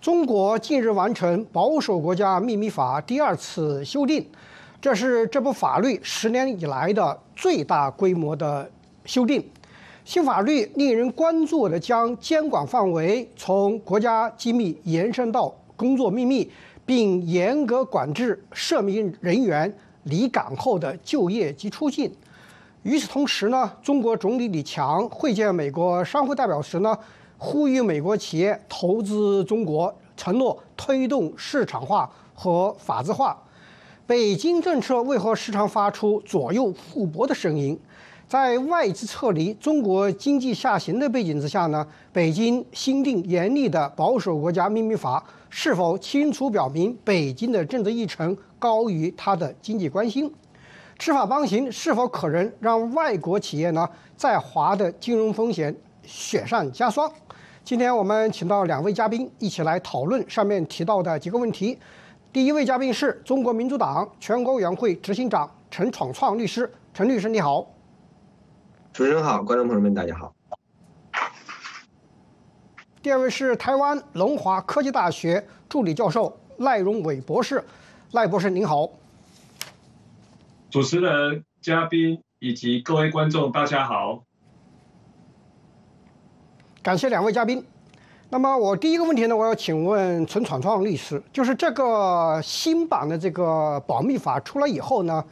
中国近日完成保守国家秘密法第二次修订，这是这部法律十年以来的最大规模的修订。新法律令人关注的将监管范围从国家机密延伸到工作秘密，并严格管制涉密人员离港后的就业及出境。与此同时呢，中国总理李强会见美国商会代表时呢。呼吁美国企业投资中国，承诺推动市场化和法治化。北京政策为何时常发出左右互搏的声音？在外资撤离、中国经济下行的背景之下呢？北京新定严厉的保守国家秘密法，是否清楚表明北京的政治议程高于它的经济关心？吃法帮行是否可能让外国企业呢在华的金融风险雪上加霜？今天我们请到两位嘉宾一起来讨论上面提到的几个问题。第一位嘉宾是中国民主党全国委员会执行长陈闯创律师，陈律师你好。主持人好，观众朋友们大家好。第二位是台湾龙华科技大学助理教授赖荣伟博士，赖博士您好。主持人、嘉宾以及各位观众大家好。感谢两位嘉宾。那么我第一个问题呢，我要请问陈闯闯律师，就是这个新版的这个保密法出来以后呢，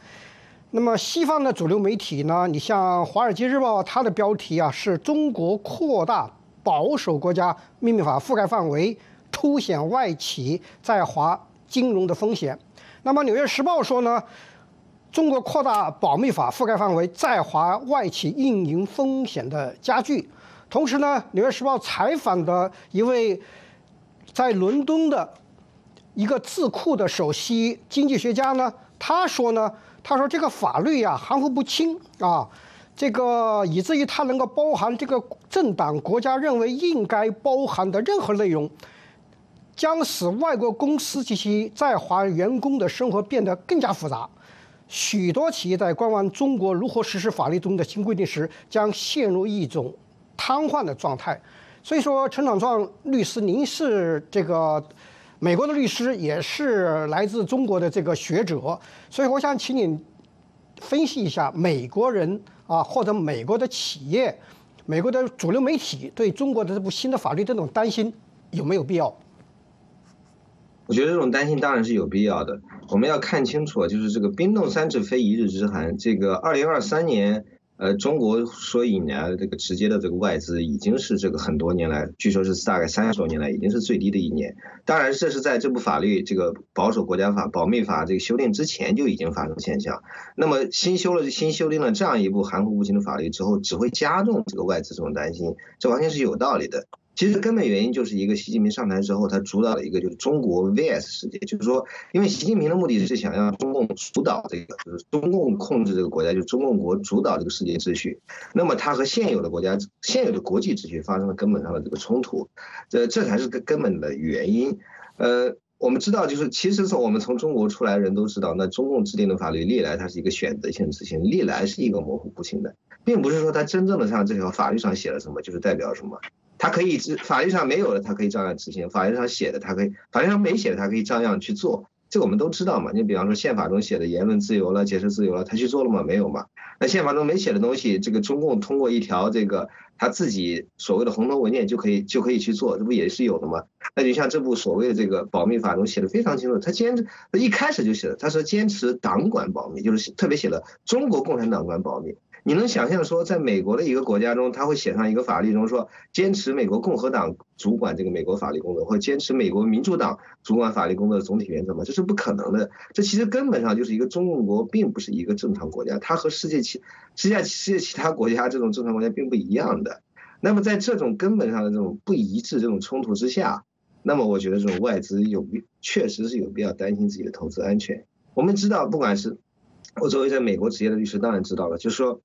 那么西方的主流媒体呢，你像《华尔街日报》，它的标题啊是中国扩大保守国家秘密法覆盖范围，凸显外企在华金融的风险。那么《纽约时报》说呢，中国扩大保密法覆盖范围，在华外企运营风险的加剧。同时呢，《纽约时报》采访的一位在伦敦的一个智库的首席经济学家呢，他说呢，他说这个法律呀含糊不清啊，这个以至于它能够包含这个政党国家认为应该包含的任何内容，将使外国公司及其在华员工的生活变得更加复杂。许多企业在观望中国如何实施法律中的新规定时，将陷入一种。瘫痪的状态，所以说陈长壮律师，您是这个美国的律师，也是来自中国的这个学者，所以我想请你分析一下美国人啊，或者美国的企业、美国的主流媒体对中国的这部新的法律这种担心有没有必要？我觉得这种担心当然是有必要的。我们要看清楚，就是这个冰冻三尺非一日之寒，这个二零二三年。呃，中国所引来的这个直接的这个外资，已经是这个很多年来，据说是大概三十多年来，已经是最低的一年。当然，这是在这部法律这个保守国家法、保密法这个修订之前就已经发生现象。那么新修了、新修订了这样一部含糊不清的法律之后，只会加重这个外资这种担心，这完全是有道理的。其实根本原因就是一个习近平上台之后，他主导了一个就是中国 VS 世界，就是说，因为习近平的目的是想让中共主导这个，就是中共控制这个国家，就中共国主导这个世界秩序。那么他和现有的国家、现有的国际秩序发生了根本上的这个冲突，这这才是根根本的原因。呃，我们知道，就是其实从我们从中国出来人都知道，那中共制定的法律历来它是一个选择性执行，历来是一个模糊不清的，并不是说它真正的像这条法律上写了什么就是代表什么。他可以执法律上没有的，他可以照样执行；法律上写的，他可以法律上没写的，他可以照样去做。这个我们都知道嘛。你比方说宪法中写的言论自由了、解释自由了，他去做了吗？没有嘛。那宪法中没写的东西，这个中共通过一条这个他自己所谓的红头文件就可以就可以去做，这不也是有的吗？那就像这部所谓的这个保密法中写的非常清楚，他坚持他一开始就写了，他说坚持党管保密，就是特别写了中国共产党管保密。你能想象说，在美国的一个国家中，他会写上一个法律中说，坚持美国共和党主管这个美国法律工作，或者坚持美国民主党主管法律工作的总体原则吗？这是不可能的。这其实根本上就是一个中共国，并不是一个正常国家，它和世界其世界世界其他国家这种正常国家并不一样的。那么在这种根本上的这种不一致、这种冲突之下，那么我觉得这种外资有确实是有必要担心自己的投资安全。我们知道，不管是我作为在美国职业的律师，当然知道了，就是说。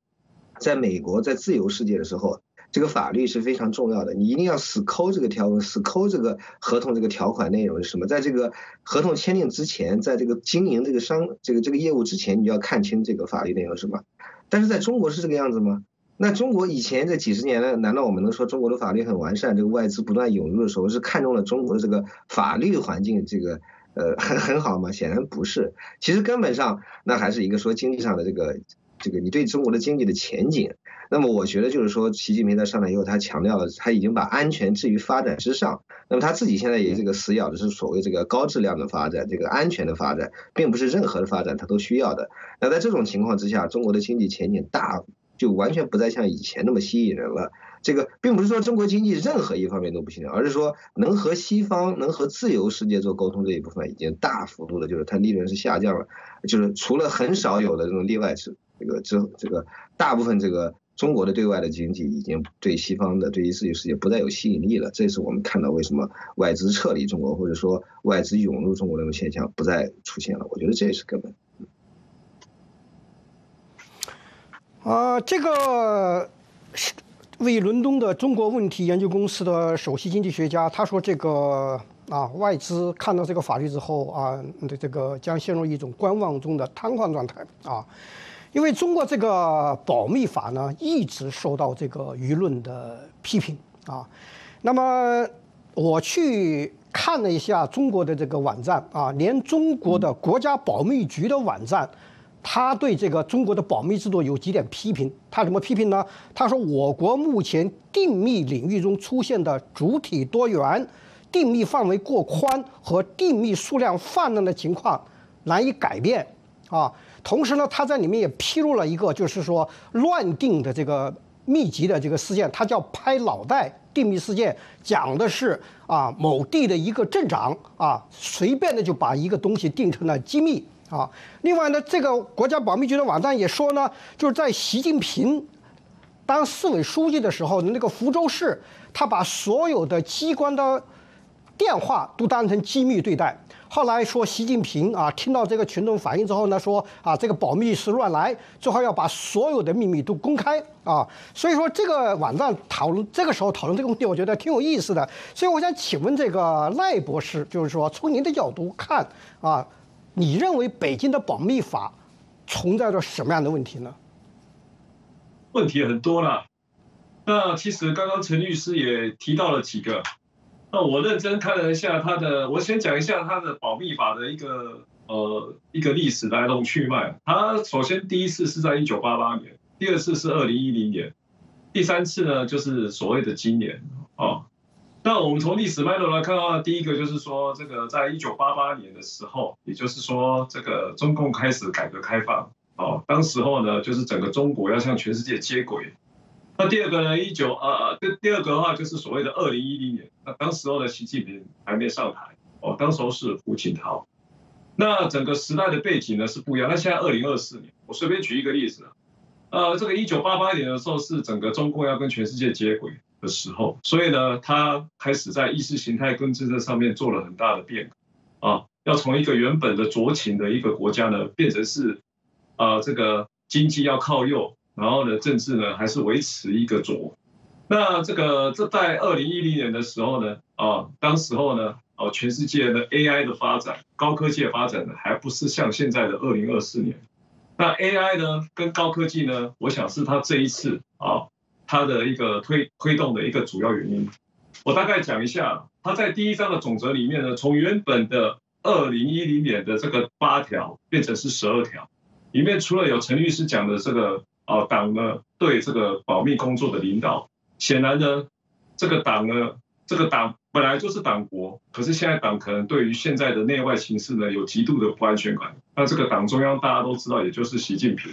在美国，在自由世界的时候，这个法律是非常重要的。你一定要死抠这个条文，死抠这个合同这个条款内容是什么？在这个合同签订之前，在这个经营这个商这个这个业务之前，你就要看清这个法律内容是什么。但是在中国是这个样子吗？那中国以前这几十年呢，难道我们能说中国的法律很完善？这个外资不断涌入的时候，是看中了中国的这个法律环境，这个呃很很好吗？显然不是。其实根本上，那还是一个说经济上的这个这个你对中国的经济的前景。那么我觉得就是说，习近平在上台以后，他强调了他已经把安全置于发展之上。那么他自己现在也这个死咬的是所谓这个高质量的发展，这个安全的发展，并不是任何的发展他都需要的。那在这种情况之下，中国的经济前景大。就完全不再像以前那么吸引人了。这个并不是说中国经济任何一方面都不行，而是说能和西方、能和自由世界做沟通这一部分已经大幅度的，就是它利润是下降了。就是除了很少有的这种例外之这个之这个大部分这个中国的对外的经济已经对西方的、对于自由世界不再有吸引力了。这是我们看到为什么外资撤离中国，或者说外资涌入中国那种现象不再出现了。我觉得这也是根本。啊，这个是位于伦敦的中国问题研究公司的首席经济学家，他说：“这个啊，外资看到这个法律之后啊，这个将陷入一种观望中的瘫痪状态啊，因为中国这个保密法呢，一直受到这个舆论的批评啊。那么我去看了一下中国的这个网站啊，连中国的国家保密局的网站。”他对这个中国的保密制度有几点批评，他怎么批评呢？他说，我国目前定密领域中出现的主体多元、定密范围过宽和定密数量泛滥的情况难以改变啊。同时呢，他在里面也披露了一个，就是说乱定的这个密集的这个事件，他叫拍脑袋定密事件，讲的是啊某地的一个镇长啊随便的就把一个东西定成了机密。啊，另外呢，这个国家保密局的网站也说呢，就是在习近平当市委书记的时候，那个福州市，他把所有的机关的电话都当成机密对待。后来说习近平啊，听到这个群众反映之后呢，说啊，这个保密是乱来，最好要把所有的秘密都公开啊。所以说这个网站讨论这个时候讨论这个问题，我觉得挺有意思的。所以我想请问这个赖博士，就是说从您的角度看啊。你认为北京的保密法存在着什么样的问题呢？问题很多了。那其实刚刚陈律师也提到了几个。那我认真看了一下他的，我先讲一下他的保密法的一个呃一个历史来龙去脉。他首先第一次是在一九八八年，第二次是二零一零年，第三次呢就是所谓的今年啊。那我们从历史脉络来看的，第一个就是说，这个在一九八八年的时候，也就是说，这个中共开始改革开放，哦，当时候呢，就是整个中国要向全世界接轨。那第二个呢，一九呃，第第二个的话就是所谓的二零一零年，那当时候的习近平还没上台，哦，当时候是胡锦涛。那整个时代的背景呢是不一样。那现在二零二四年，我随便举一个例子啊，呃，这个一九八八年的时候是整个中共要跟全世界接轨。的时候，所以呢，他开始在意识形态跟政策上面做了很大的变革，啊，要从一个原本的左倾的一个国家呢，变成是，啊，这个经济要靠右，然后呢，政治呢还是维持一个左。那这个这在二零一零年的时候呢，啊，当时候呢，哦，全世界的 AI 的发展，高科技的发展呢，还不是像现在的二零二四年。那 AI 呢，跟高科技呢，我想是他这一次啊。它的一个推推动的一个主要原因，我大概讲一下。它在第一章的总则里面呢，从原本的二零一零年的这个八条变成是十二条，里面除了有陈律师讲的这个啊党呢对这个保密工作的领导，显然呢这个党呢这个党本来就是党国，可是现在党可能对于现在的内外形势呢有极度的不安全感。那这个党中央大家都知道，也就是习近平，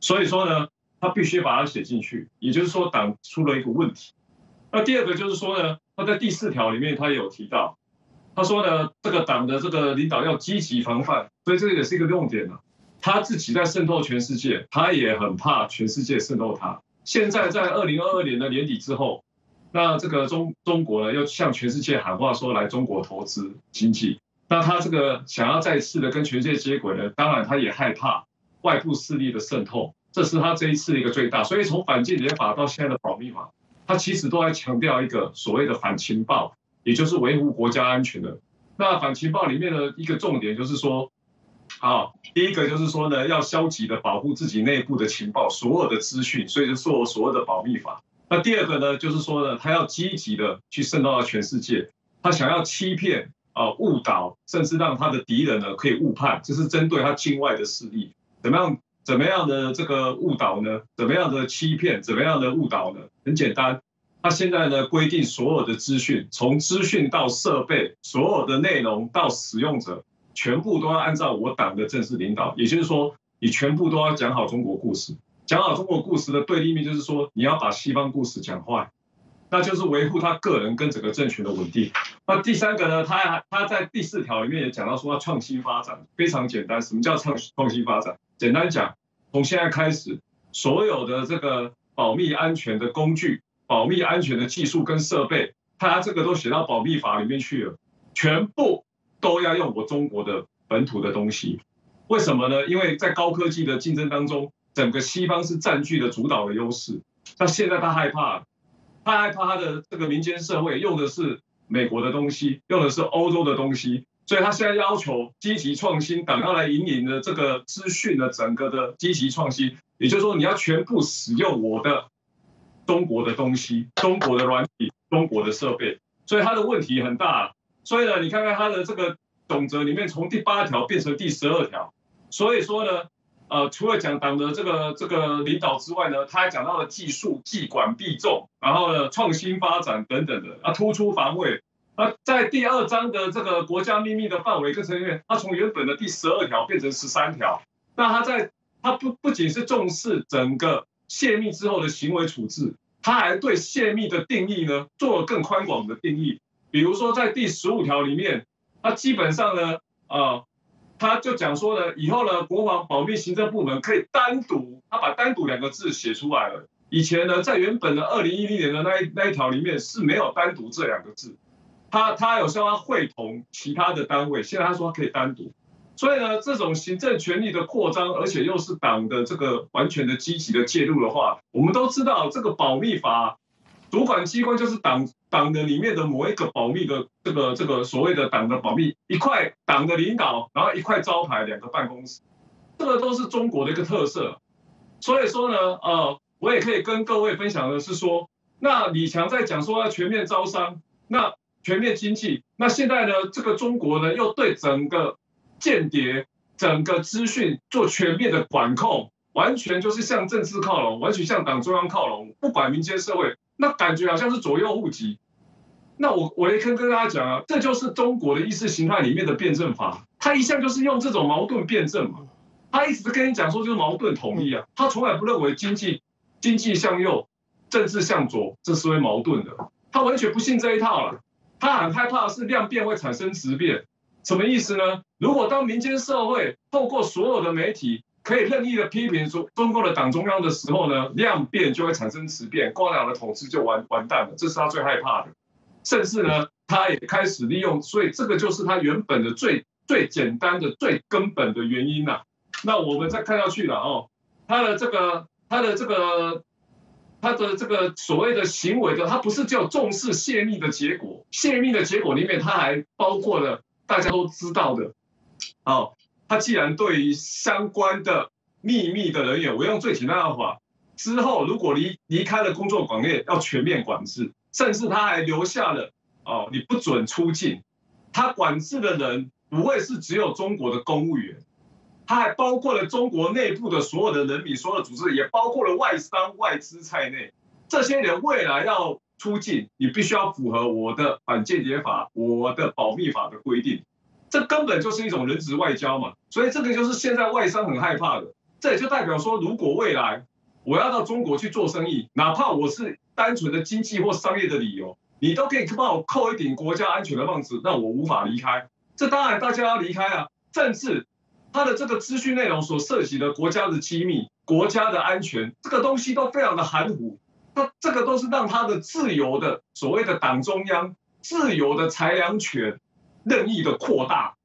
所以说呢。他必须把它写进去，也就是说党出了一个问题。那第二个就是说呢，他在第四条里面他也有提到，他说呢，这个党的这个领导要积极防范，所以这个也是一个重点了。他自己在渗透全世界，他也很怕全世界渗透他。现在在二零二二年的年底之后，那这个中中国呢要向全世界喊话说来中国投资经济，那他这个想要再次的跟全世界接轨呢，当然他也害怕外部势力的渗透。这是他这一次的一个最大，所以从反间谍法到现在的保密法，他其实都在强调一个所谓的反情报，也就是维护国家安全的。那反情报里面的一个重点就是说，好，第一个就是说呢，要消极的保护自己内部的情报，所有的资讯，所以就做所有的保密法。那第二个呢，就是说呢，他要积极的去渗透到全世界，他想要欺骗啊、误导，甚至让他的敌人呢可以误判，这是针对他境外的势力，怎么样怎么样的这个误导呢？怎么样的欺骗？怎么样的误导呢？很简单，他现在呢规定所有的资讯，从资讯到设备，所有的内容到使用者。全部都要按照我党的正式领导，也就是说，你全部都要讲好中国故事。讲好中国故事的对立面就是说，你要把西方故事讲坏，那就是维护他个人跟整个政权的稳定。那第三个呢，他他在第四条里面也讲到说要创新发展，非常简单。什么叫创创新发展？简单讲，从现在开始，所有的这个保密安全的工具、保密安全的技术跟设备，他这个都写到保密法里面去了，全部。都要用我中国的本土的东西，为什么呢？因为在高科技的竞争当中，整个西方是占据了主导的优势。那现在他害怕，他害怕他的这个民间社会用的是美国的东西，用的是欧洲的东西，所以他现在要求积极创新，党要来引领的这个资讯的整个的积极创新。也就是说，你要全部使用我的中国的东西，中国的软体，中国的设备，所以他的问题很大。所以呢，你看看他的这个总则里面，从第八条变成第十二条。所以说呢，呃，除了讲党的这个这个领导之外呢，他还讲到了技术、既管必重，然后呢，创新发展等等的啊，突出防卫。那在第二章的这个国家秘密的范围跟成员，他从原本的第十二条变成十三条。那他在他不不仅是重视整个泄密之后的行为处置，他还对泄密的定义呢做了更宽广的定义。比如说，在第十五条里面，它基本上呢，呃，他就讲说呢，以后呢，国防保密行政部门可以单独，他把“单独”两个字写出来了。以前呢，在原本的二零一零年的那一那一条里面是没有“单独”这两个字，他他有说他会同其他的单位，现在他说可以单独。所以呢，这种行政权力的扩张，而且又是党的这个完全的积极的介入的话，我们都知道这个保密法。主管机关就是党党的里面的某一个保密的这个这个所谓的党的保密一块党的领导，然后一块招牌两个办公室，这个都是中国的一个特色。所以说呢，呃，我也可以跟各位分享的是说，那李强在讲说要全面招商，那全面经济，那现在呢，这个中国呢又对整个间谍、整个资讯做全面的管控，完全就是向政治靠拢，完全向党中央靠拢，不管民间社会。那感觉好像是左右互击，那我我也可以跟大家讲啊，这就是中国的意识形态里面的辩证法，他一向就是用这种矛盾辩证嘛，他一直跟你讲说就是矛盾统一啊，他从来不认为经济经济向右，政治向左这是会矛盾的，他完全不信这一套了，他很害怕是量变会产生质变，什么意思呢？如果当民间社会透过所有的媒体。可以任意的批评说中共的党中央的时候呢，量变就会产生质变，共产党的统治就完完蛋了，这是他最害怕的。甚至呢，他也开始利用，所以这个就是他原本的最最简单的、最根本的原因呐。那我们再看下去了哦，他的这个他的这个他的这个所谓的行为的，他不是就重视泄密的结果，泄密的结果里面，他还包括了大家都知道的哦。他既然对于相关的秘密的人员，我用最简单的话，之后如果离离开了工作岗位，要全面管制，甚至他还留下了哦，你不准出境。他管制的人不会是只有中国的公务员，他还包括了中国内部的所有的人民、所有的组织，也包括了外商外资在内。这些人未来要出境，你必须要符合我的反间谍法、我的保密法的规定。这根本就是一种人质外交嘛，所以这个就是现在外商很害怕的。这也就代表说，如果未来我要到中国去做生意，哪怕我是单纯的经济或商业的理由，你都可以帮我扣一顶国家安全的帽子，让我无法离开。这当然大家要离开啊。政治它的这个资讯内容所涉及的国家的机密、国家的安全，这个东西都非常的含糊。那这个都是让他的自由的所谓的党中央自由的裁量权。任意的扩大，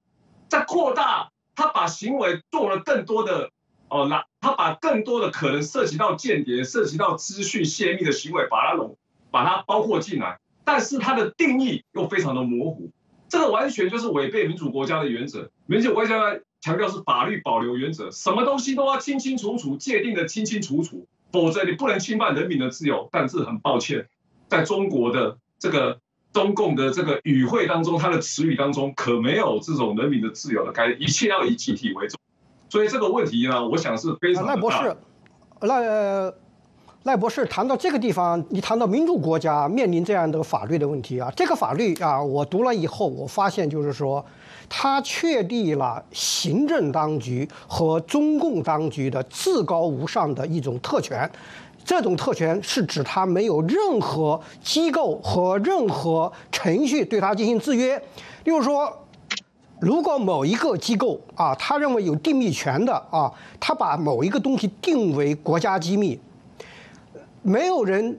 在扩大，他把行为做了更多的哦，那他把更多的可能涉及到间谍、涉及到资讯泄密的行为，把它拢把它包括进来，但是它的定义又非常的模糊。这个完全就是违背民主国家的原则。民主国家强调是法律保留原则，什么东西都要清清楚楚界定的清清楚楚，否则你不能侵犯人民的自由。但是很抱歉，在中国的这个中共的这个语汇当中，它的词语当中可没有这种人民的自由的概念，一切要以集体为重。所以这个问题呢，我想是非常赖博士，赖赖博士谈到这个地方，你谈到民主国家面临这样的法律的问题啊，这个法律啊，我读了以后，我发现就是说，它确立了行政当局和中共当局的至高无上的一种特权，这种特权是指它没有任何机构和任何程序对它进行制约，例如说。如果某一个机构啊，他认为有定密权的啊，他把某一个东西定为国家机密，没有人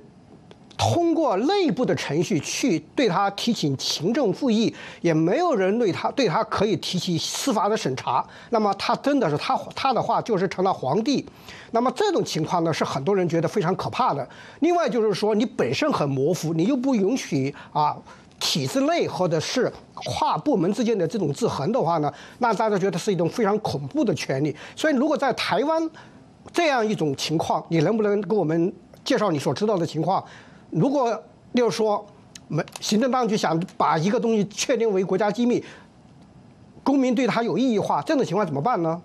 通过内部的程序去对他提起行政复议，也没有人对他对他可以提起司法的审查，那么他真的是他他的话就是成了皇帝。那么这种情况呢，是很多人觉得非常可怕的。另外就是说，你本身很模糊，你又不允许啊。体制内或者是跨部门之间的这种制衡的话呢，那大家觉得是一种非常恐怖的权利。所以，如果在台湾这样一种情况，你能不能给我们介绍你所知道的情况？如果例如说，没行政当局想把一个东西确定为国家机密，公民对它有异议化，这种情况怎么办呢？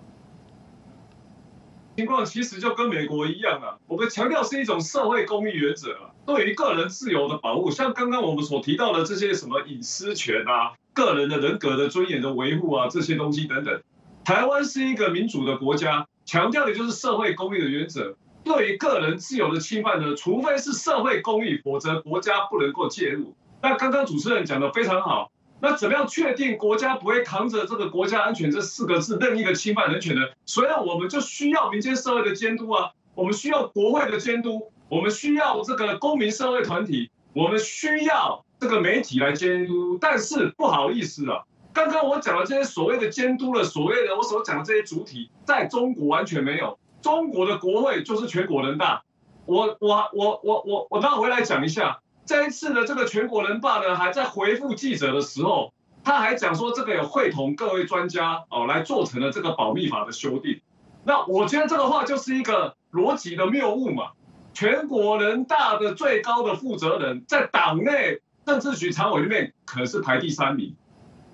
情况其实就跟美国一样啊，我们强调是一种社会公益原则啊。对于个人自由的保护，像刚刚我们所提到的这些什么隐私权啊、个人的人格的尊严的维护啊，这些东西等等，台湾是一个民主的国家，强调的就是社会公益的原则。对于个人自由的侵犯呢，除非是社会公益，否则国家不能够介入。那刚刚主持人讲的非常好，那怎么样确定国家不会扛着这个国家安全这四个字任意的侵犯人权呢？所以我们就需要民间社会的监督啊，我们需要国会的监督。我们需要这个公民社会团体，我们需要这个媒体来监督，但是不好意思啊，刚刚我讲的这些所谓的监督的所谓的我所讲的这些主体，在中国完全没有。中国的国会就是全国人大。我我我我我我倒回来讲一下，这一次的这个全国人大呢，还在回复记者的时候，他还讲说这个有会同各位专家哦来做成了这个保密法的修订。那我觉得这个话就是一个逻辑的谬误嘛。全国人大的最高的负责人，在党内政治局常委里面可是排第三名。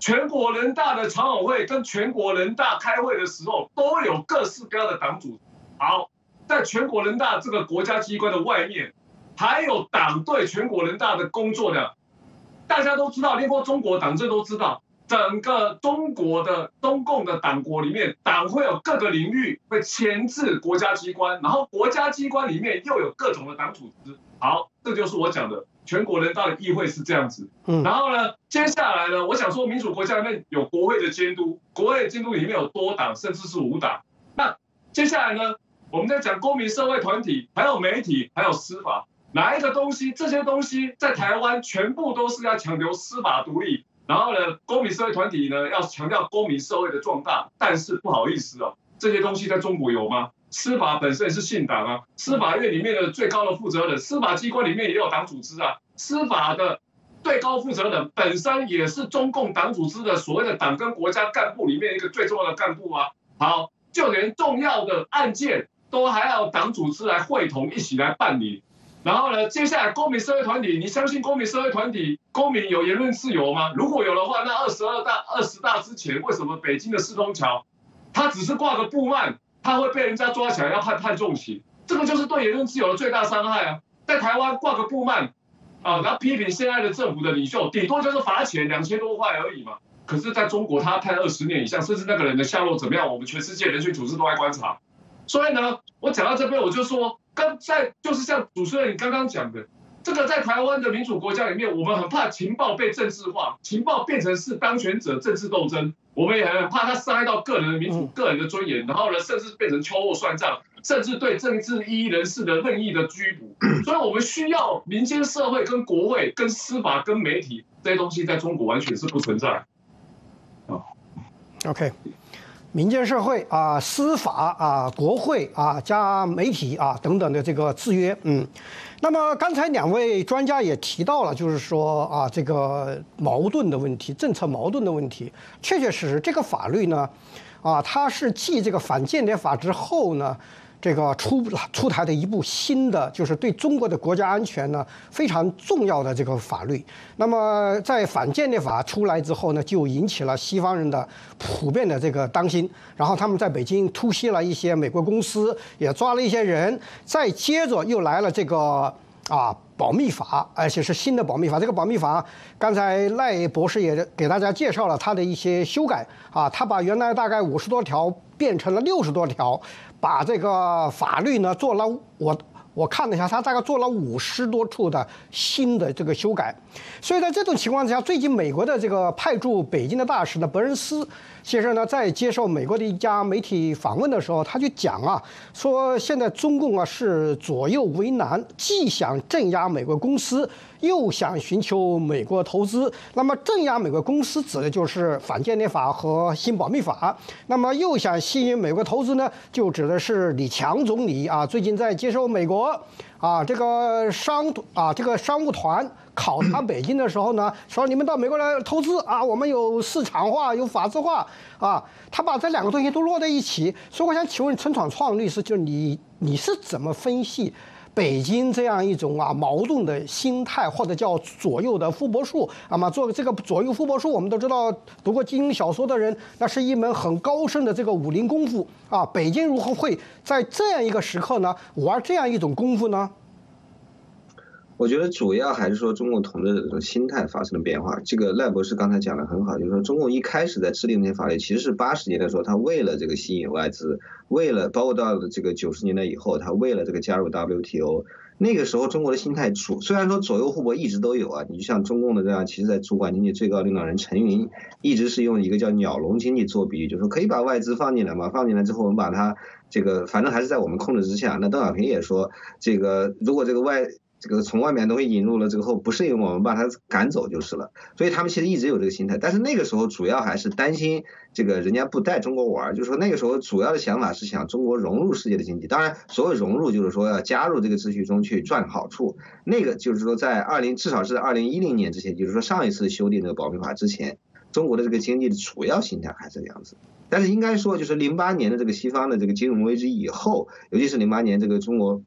全国人大的常委会跟全国人大开会的时候，都有各式各样的党组。好，在全国人大这个国家机关的外面，还有党对全国人大的工作的，大家都知道，连过中国党政都知道。整个中国的中共的党国里面，党会有各个领域会牵制国家机关，然后国家机关里面又有各种的党组织。好，这就是我讲的全国人大的议会是这样子。嗯，然后呢，接下来呢，我想说民主国家里面有国会的监督，国会监督里面有多党甚至是五党。那接下来呢，我们在讲公民社会团体，还有媒体，还有司法，哪一个东西？这些东西在台湾全部都是要强求司法独立。然后呢，公民社会团体呢要强调公民社会的壮大，但是不好意思哦，这些东西在中国有吗？司法本身也是信党啊，司法院里面的最高的负责人，司法机关里面也有党组织啊，司法的最高负责人本身也是中共党组织的所谓的党跟国家干部里面一个最重要的干部啊。好，就连重要的案件都还要党组织来会同一起来办理。然后呢？接下来公民社会团体，你相信公民社会团体公民有言论自由吗？如果有的话，那二十二大、二十大之前，为什么北京的四通桥，他只是挂个布幔，他会被人家抓起来要判判重刑？这个就是对言论自由的最大伤害啊！在台湾挂个布幔，啊，然后批评现在的政府的领袖，顶多就是罚钱两千多块而已嘛。可是在中国，他判二十年以上，甚至那个人的下落怎么样，我们全世界人权组织都在观察。所以呢，我讲到这边，我就说。刚在就是像主持人你刚刚讲的，这个在台湾的民主国家里面，我们很怕情报被政治化，情报变成是当权者政治斗争，我们也很怕它伤害到个人的民主、个人的尊严，然后呢，甚至变成秋后算账，甚至对政治异议人士的任意的拘捕。所以我们需要民间社会、跟国会、跟司法、跟媒体这些东西，在中国完全是不存在。OK。民间社会啊、司法啊、国会啊加媒体啊等等的这个制约，嗯，那么刚才两位专家也提到了，就是说啊这个矛盾的问题、政策矛盾的问题，确确实实这个法律呢，啊它是继这个反间谍法之后呢。这个出出台的一部新的，就是对中国的国家安全呢非常重要的这个法律。那么在反间谍法出来之后呢，就引起了西方人的普遍的这个担心。然后他们在北京突袭了一些美国公司，也抓了一些人。再接着又来了这个啊保密法，而且是新的保密法。这个保密法，刚才赖博士也给大家介绍了它的一些修改啊，他把原来大概五十多条变成了六十多条。把这个法律呢做了，我我看了一下，他大概做了五十多处的新的这个修改，所以在这种情况之下，最近美国的这个派驻北京的大使呢，伯恩斯。先生呢，在接受美国的一家媒体访问的时候，他就讲啊，说现在中共啊是左右为难，既想镇压美国公司，又想寻求美国投资。那么镇压美国公司指的就是反间谍法和新保密法，那么又想吸引美国投资呢，就指的是李强总理啊，最近在接受美国。啊，这个商啊，这个商务团考察北京的时候呢，说你们到美国来投资啊，我们有市场化，有法制化啊，他把这两个东西都落在一起。所以我想请问陈闯创律师，就是你你是怎么分析北京这样一种啊矛盾的心态，或者叫左右的傅伯术？那么做这个左右傅伯术，我们都知道，读过金庸小说的人，那是一门很高深的这个武林功夫啊。北京如何会在这样一个时刻呢，玩这样一种功夫呢？我觉得主要还是说中共统治的心态发生了变化。这个赖博士刚才讲的很好，就是说中共一开始在制定这些法律，其实是八十年代的时候，他为了这个吸引外资，为了包括到了这个九十年代以后，他为了这个加入 WTO，那个时候中国的心态主虽然说左右互搏一直都有啊，你就像中共的这样，其实在主管经济最高领导人陈云一直是用一个叫鸟笼经济做比喻，就是说可以把外资放进来嘛，放进来之后我们把它这个反正还是在我们控制之下。那邓小平也说，这个如果这个外这个从外面东西引入了之后不适应，我们把它赶走就是了。所以他们其实一直有这个心态，但是那个时候主要还是担心这个人家不带中国玩，就是说那个时候主要的想法是想中国融入世界的经济。当然，所谓融入就是说要加入这个秩序中去赚好处。那个就是说在二零至少是二零一零年之前，就是说上一次修订这个保密法之前，中国的这个经济的主要心态还是这样子。但是应该说，就是零八年的这个西方的这个金融危机以后，尤其是零八年这个中国。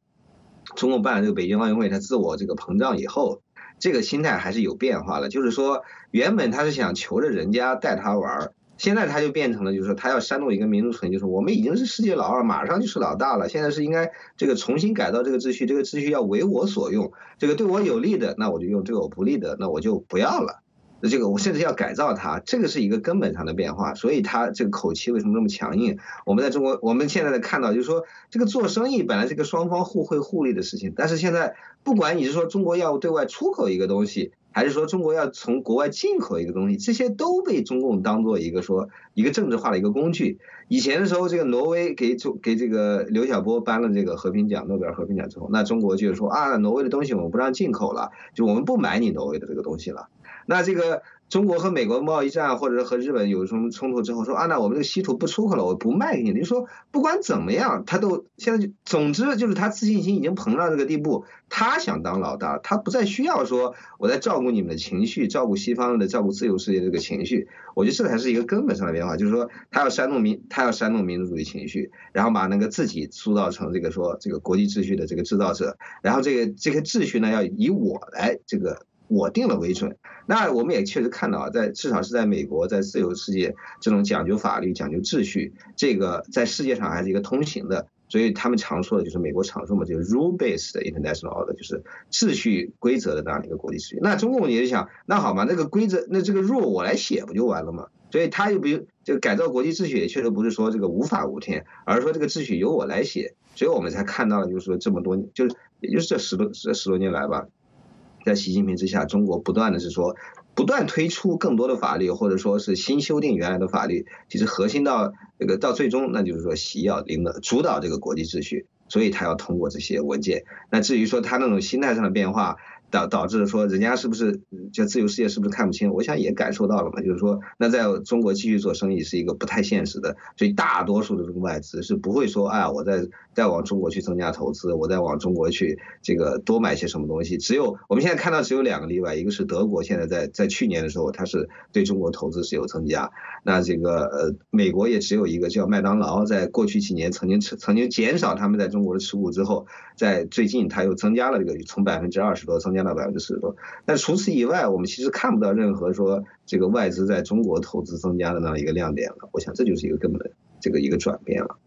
中共办了这个北京奥运会，他自我这个膨胀以后，这个心态还是有变化了。就是说，原本他是想求着人家带他玩儿，现在他就变成了，就是说他要煽动一个民族主义，就是我们已经是世界老二，马上就是老大了。现在是应该这个重新改造这个秩序，这个秩序要为我所用，这个对我有利的，那我就用；对我不利的，那我就不要了。这个我甚至要改造它，这个是一个根本上的变化，所以他这个口气为什么这么强硬？我们在中国，我们现在在看到，就是说这个做生意本来是个双方互惠互利的事情，但是现在不管你是说中国要对外出口一个东西，还是说中国要从国外进口一个东西，这些都被中共当做一个说一个政治化的一个工具。以前的时候，这个挪威给中给这个刘晓波颁了这个和平奖，诺贝尔和平奖之后，那中国就是说啊，挪威的东西我们不让进口了，就我们不买你挪威的这个东西了。那这个中国和美国贸易战，或者和日本有什么冲突之后，说啊，那我们这个稀土不出口了，我不卖给你。你说不管怎么样，他都现在就，总之就是他自信心已经膨胀这个地步，他想当老大，他不再需要说我在照顾你们的情绪，照顾西方的，照顾自由世界这个情绪。我觉得这才是一个根本上的变化，就是说他要煽动民，他要煽动民族主义情绪，然后把那个自己塑造成这个说这个国际秩序的这个制造者，然后这个这个秩序呢要以我来这个。我定了为准，那我们也确实看到，在至少是在美国，在自由世界这种讲究法律、讲究秩序，这个在世界上还是一个通行的。所以他们常说的就是美国常说嘛，就是 rule-based international order，就是秩序规则的这样的一个国际秩序。那中共也是想，那好嘛，那个规则，那这个 rule 我来写不就完了吗？所以他又不用这个改造国际秩序，也确实不是说这个无法无天，而是说这个秩序由我来写。所以我们才看到了，就是说这么多，就是也就是这十多这十多年来吧。在习近平之下，中国不断的是说，不断推出更多的法律，或者说是新修订原来的法律。其实核心到这个到最终，那就是说习要领导主导这个国际秩序，所以他要通过这些文件。那至于说他那种心态上的变化，导导致说人家是不是叫自由世界是不是看不清？我想也感受到了嘛，就是说那在中国继续做生意是一个不太现实的，所以大多数的这个外资是不会说，哎，我在再往中国去增加投资，我再往中国去这个多买些什么东西。只有我们现在看到只有两个例外，一个是德国，现在在在去年的时候它是对中国投资是有增加，那这个呃美国也只有一个叫麦当劳，在过去几年曾经曾经减少他们在中国的持股之后，在最近它又增加了这个从百分之二十多增加到百分之四十多。但除此以外，我们其实看不到任何说这个外资在中国投资增加的那样一个亮点了。我想这就是一个根本的这个一个转变了。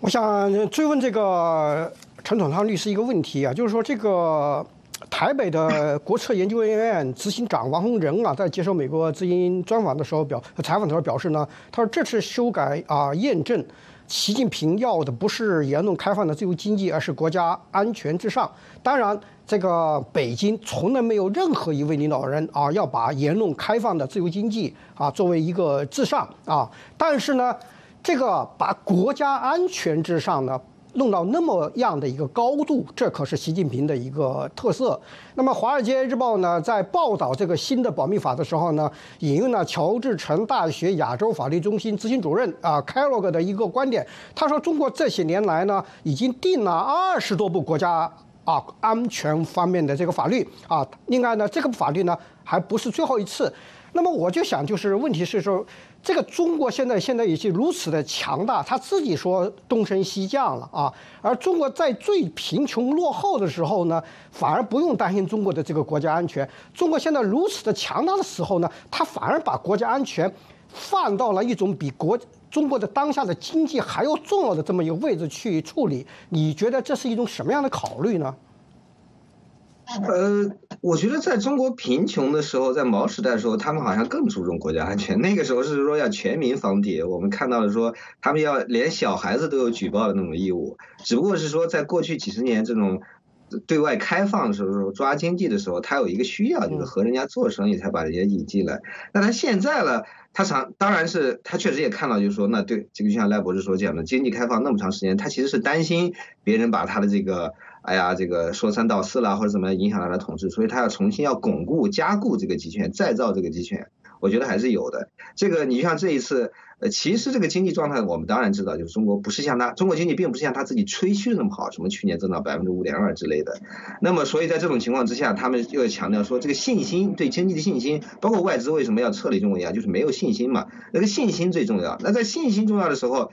我想追问这个陈统昌律师一个问题啊，就是说这个台北的国策研究院执行长王洪仁啊，在接受美国之音专访的时候表采访的时候表示呢，他说这次修改啊验证。习近平要的不是言论开放的自由经济，而是国家安全至上。当然，这个北京从来没有任何一位领导人啊要把言论开放的自由经济啊作为一个至上啊。但是呢，这个把国家安全至上呢。弄到那么样的一个高度，这可是习近平的一个特色。那么，《华尔街日报》呢，在报道这个新的保密法的时候呢，引用了乔治城大学亚洲法律中心执行主任啊凯洛格的一个观点。他说，中国这些年来呢，已经定了二十多部国家啊安全方面的这个法律啊。另外呢，这个法律呢，还不是最后一次。那么，我就想，就是问题是说。这个中国现在现在已经如此的强大，他自己说东升西降了啊。而中国在最贫穷落后的时候呢，反而不用担心中国的这个国家安全。中国现在如此的强大的时候呢，他反而把国家安全放到了一种比国中国的当下的经济还要重要的这么一个位置去处理。你觉得这是一种什么样的考虑呢？呃，我觉得在中国贫穷的时候，在毛时代的时候，他们好像更注重国家安全。那个时候是说要全民防谍，我们看到了说他们要连小孩子都有举报的那种义务。只不过是说在过去几十年这种对外开放的时候，抓经济的时候，他有一个需要，就是和人家做生意才把人家引进来。那他现在了，他常当然是他确实也看到，就是说那对这个就像赖博士所讲的，经济开放那么长时间，他其实是担心别人把他的这个。哎呀，这个说三道四啦，或者怎么样影响他的统治，所以他要重新要巩固、加固这个集权，再造这个集权，我觉得还是有的。这个你像这一次，呃，其实这个经济状态，我们当然知道，就是中国不是像他，中国经济并不是像他自己吹嘘的那么好，什么去年增长百分之五点二之类的。那么，所以在这种情况之下，他们又要强调说，这个信心对经济的信心，包括外资为什么要撤离中国一样，就是没有信心嘛。那个信心最重要。那在信心重要的时候。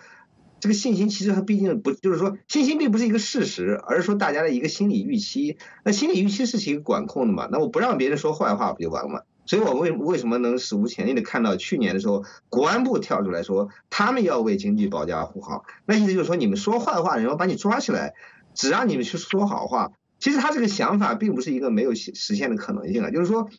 这个信心其实它毕竟不，就是说信心并不是一个事实，而是说大家的一个心理预期。那心理预期是一个管控的嘛？那我不让别人说坏话不就完了吗？所以我为为什么能史无前例的看到去年的时候，国安部跳出来说他们要为经济保驾护航，那意思就是说你们说坏话，然后把你抓起来，只让你们去说好话。其实他这个想法并不是一个没有实现的可能性啊，就是说。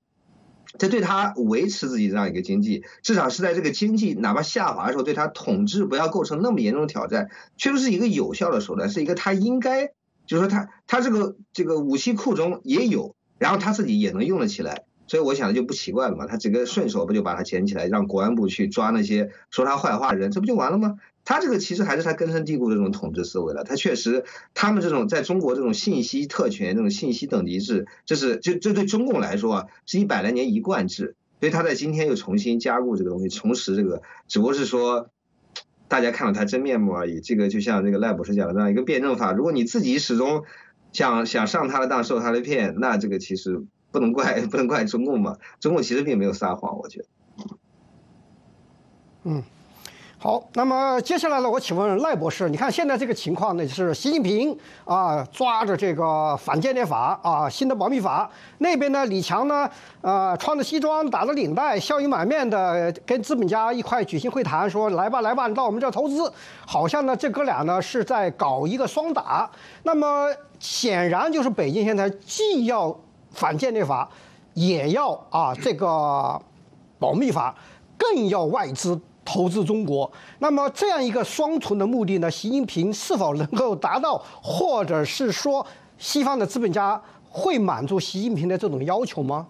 这对他维持自己这样一个经济，至少是在这个经济哪怕下滑的时候，对他统治不要构成那么严重的挑战，确实是一个有效的手段，是一个他应该，就是说他他这个这个武器库中也有，然后他自己也能用得起来，所以我想就不奇怪了嘛，他整个顺手不就把它捡起来，让国安部去抓那些说他坏话的人，这不就完了吗？他这个其实还是他根深蒂固的这种统治思维了。他确实，他们这种在中国这种信息特权、这种信息等级制，这是这这对中共来说啊，是一百来年一贯制。所以他在今天又重新加固这个东西，重拾这个，只不过是说大家看到他真面目而已。这个就像这个赖博士讲的这样一个辩证法，如果你自己始终想想上他的当、受他的骗，那这个其实不能怪 不能怪中共嘛。中共其实并没有撒谎，我觉得。嗯。好，那么接下来呢？我请问赖博士，你看现在这个情况呢，是习近平啊抓着这个反间谍法啊，新的保密法，那边呢，李强呢，呃，穿着西装，打着领带，笑意满面的跟资本家一块举行会谈，说来吧来吧，你到我们这投资，好像呢这哥俩呢是在搞一个双打。那么显然就是北京现在既要反间谍法，也要啊这个保密法，更要外资。投资中国，那么这样一个双重的目的呢？习近平是否能够达到，或者是说西方的资本家会满足习近平的这种要求吗？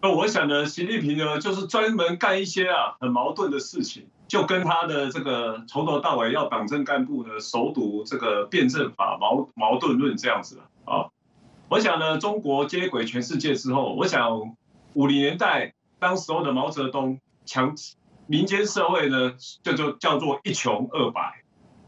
那我想呢，习近平呢就是专门干一些啊很矛盾的事情。就跟他的这个从头到尾要党政干部呢熟读这个辩证法矛矛盾论这样子啊。我想呢，中国接轨全世界之后，我想五零年代当时候的毛泽东强民间社会呢，就就叫做一穷二白。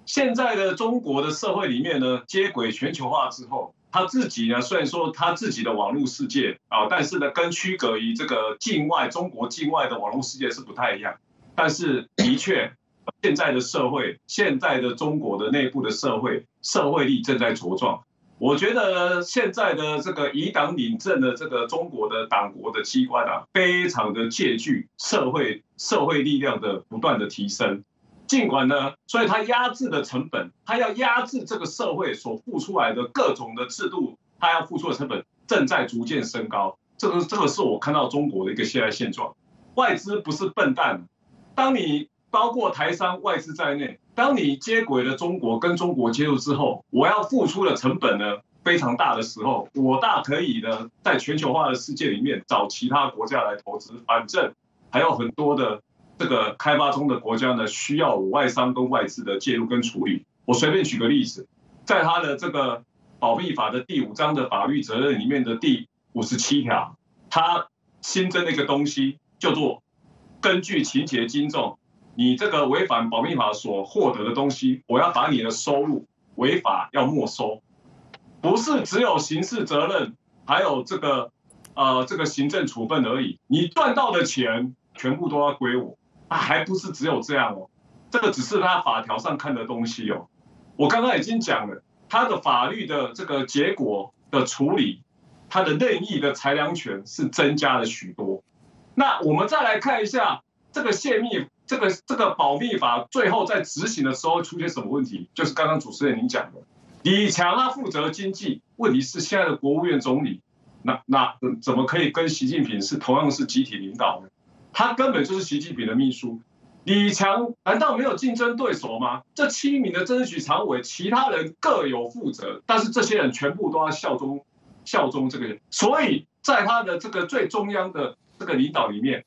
现在的中国的社会里面呢，接轨全球化之后，他自己呢，虽然说他自己的网络世界啊，但是呢，跟区隔于这个境外中国境外的网络世界是不太一样。但是的确，现在的社会，现在的中国的内部的社会，社会力正在茁壮。我觉得现在的这个以党领政的这个中国的党国的机关啊，非常的借据社会社会力量的不断的提升。尽管呢，所以它压制的成本，它要压制这个社会所付出来的各种的制度，它要付出的成本正在逐渐升高。这个这个是我看到中国的一个现在现状。外资不是笨蛋。当你包括台商外资在内，当你接轨了中国跟中国接入之后，我要付出的成本呢非常大的时候，我大可以呢在全球化的世界里面找其他国家来投资，反正还有很多的这个开发中的国家呢需要我外商跟外资的介入跟处理。我随便举个例子，在他的这个保密法的第五章的法律责任里面的第五十七条，它新增了一个东西叫做。根据情节轻重，你这个违反保密法所获得的东西，我要把你的收入违法要没收，不是只有刑事责任，还有这个呃这个行政处分而已。你赚到的钱全部都要归我，还不是只有这样哦，这个只是他法条上看的东西哦。我刚刚已经讲了，他的法律的这个结果的处理，他的任意的裁量权是增加了许多。那我们再来看一下这个泄密，这个这个保密法最后在执行的时候出现什么问题？就是刚刚主持人您讲的，李强他负责经济，问题是现在的国务院总理，那那怎么可以跟习近平是同样是集体领导呢？他根本就是习近平的秘书，李强难道没有竞争对手吗？这七名的政治局常委，其他人各有负责，但是这些人全部都要效忠效忠这个人，所以在他的这个最中央的。这个领导里面，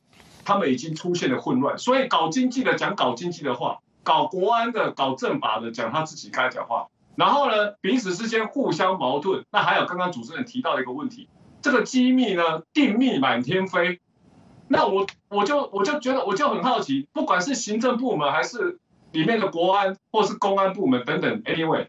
他们已经出现了混乱，所以搞经济的讲搞经济的话，搞国安的、搞政法的讲他自己该讲话，然后呢，彼此之间互相矛盾。那还有刚刚主持人提到的一个问题，这个机密呢，定密满天飞。那我我就我就觉得我就很好奇，不管是行政部门还是里面的国安或是公安部门等等，anyway，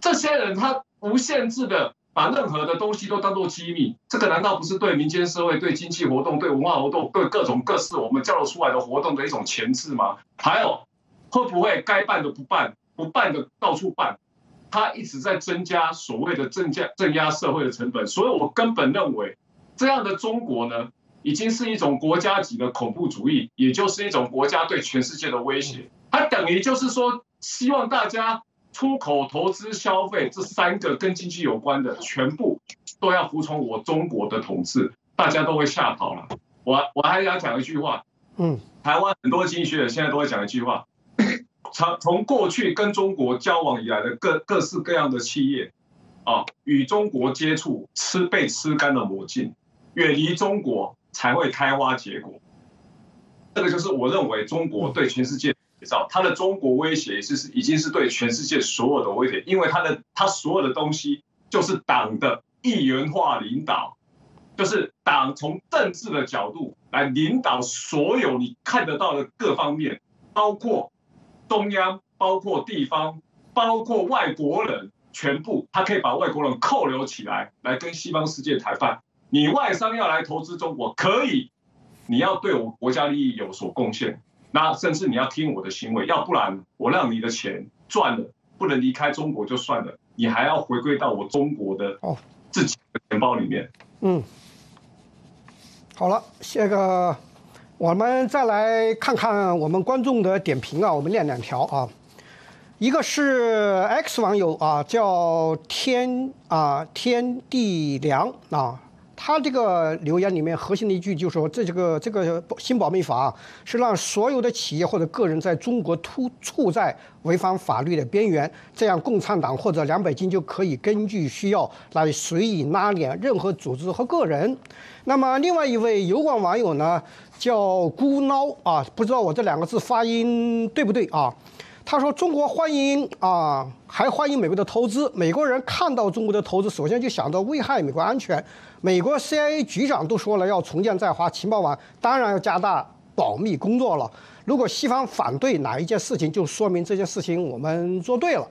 这些人他无限制的。把任何的东西都当做机密，这个难道不是对民间社会、对经济活动、对文化活动、对各种各式我们交流出来的活动的一种前置吗？还有，会不会该办的不办，不办的到处办？他一直在增加所谓的镇压、镇压社会的成本。所以我根本认为，这样的中国呢，已经是一种国家级的恐怖主义，也就是一种国家对全世界的威胁。它等于就是说，希望大家。出口、投资、消费这三个跟经济有关的，全部都要服从我中国的统治，大家都会吓跑了。我我还想讲一句话，嗯，台湾很多经济学者现在都会讲一句话：从从过去跟中国交往以来的各各式各样的企业，啊，与中国接触吃被吃干的魔镜，远离中国才会开花结果。这个就是我认为中国对全世界。他的中国威胁是是已经是对全世界所有的威胁，因为他的他所有的东西就是党的一元化领导，就是党从政治的角度来领导所有你看得到的各方面，包括中央、包括地方、包括外国人，全部他可以把外国人扣留起来，来跟西方世界谈判。你外商要来投资中国可以，你要对我国家利益有所贡献。那甚至你要听我的行为，要不然我让你的钱赚了，不能离开中国就算了，你还要回归到我中国的哦自己的钱包里面。嗯，好了，这个我们再来看看我们观众的点评啊，我们念两条啊，一个是 X 网友啊，叫天啊天地良啊。他这个留言里面核心的一句就是说，这这个这个新保密法是让所有的企业或者个人在中国突处在违反法律的边缘，这样共产党或者两百斤就可以根据需要来随意拉脸任何组织和个人。那么另外一位油管网友呢，叫孤孬啊，不知道我这两个字发音对不对啊？他说：“中国欢迎啊，还欢迎美国的投资。美国人看到中国的投资，首先就想到危害美国安全。美国 CIA 局长都说了要重建在华情报网，当然要加大保密工作了。如果西方反对哪一件事情，就说明这件事情我们做对了。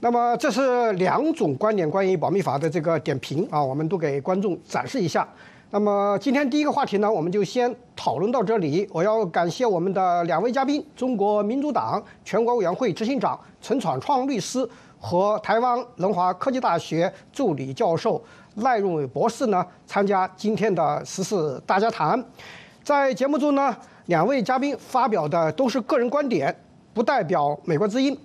那么这是两种观点关于保密法的这个点评啊，我们都给观众展示一下。”那么今天第一个话题呢，我们就先讨论到这里。我要感谢我们的两位嘉宾：中国民主党全国委员会执行长陈闯创律师和台湾龙华科技大学助理教授赖荣伟博士呢，参加今天的时事大家谈。在节目中呢，两位嘉宾发表的都是个人观点，不代表美国之音。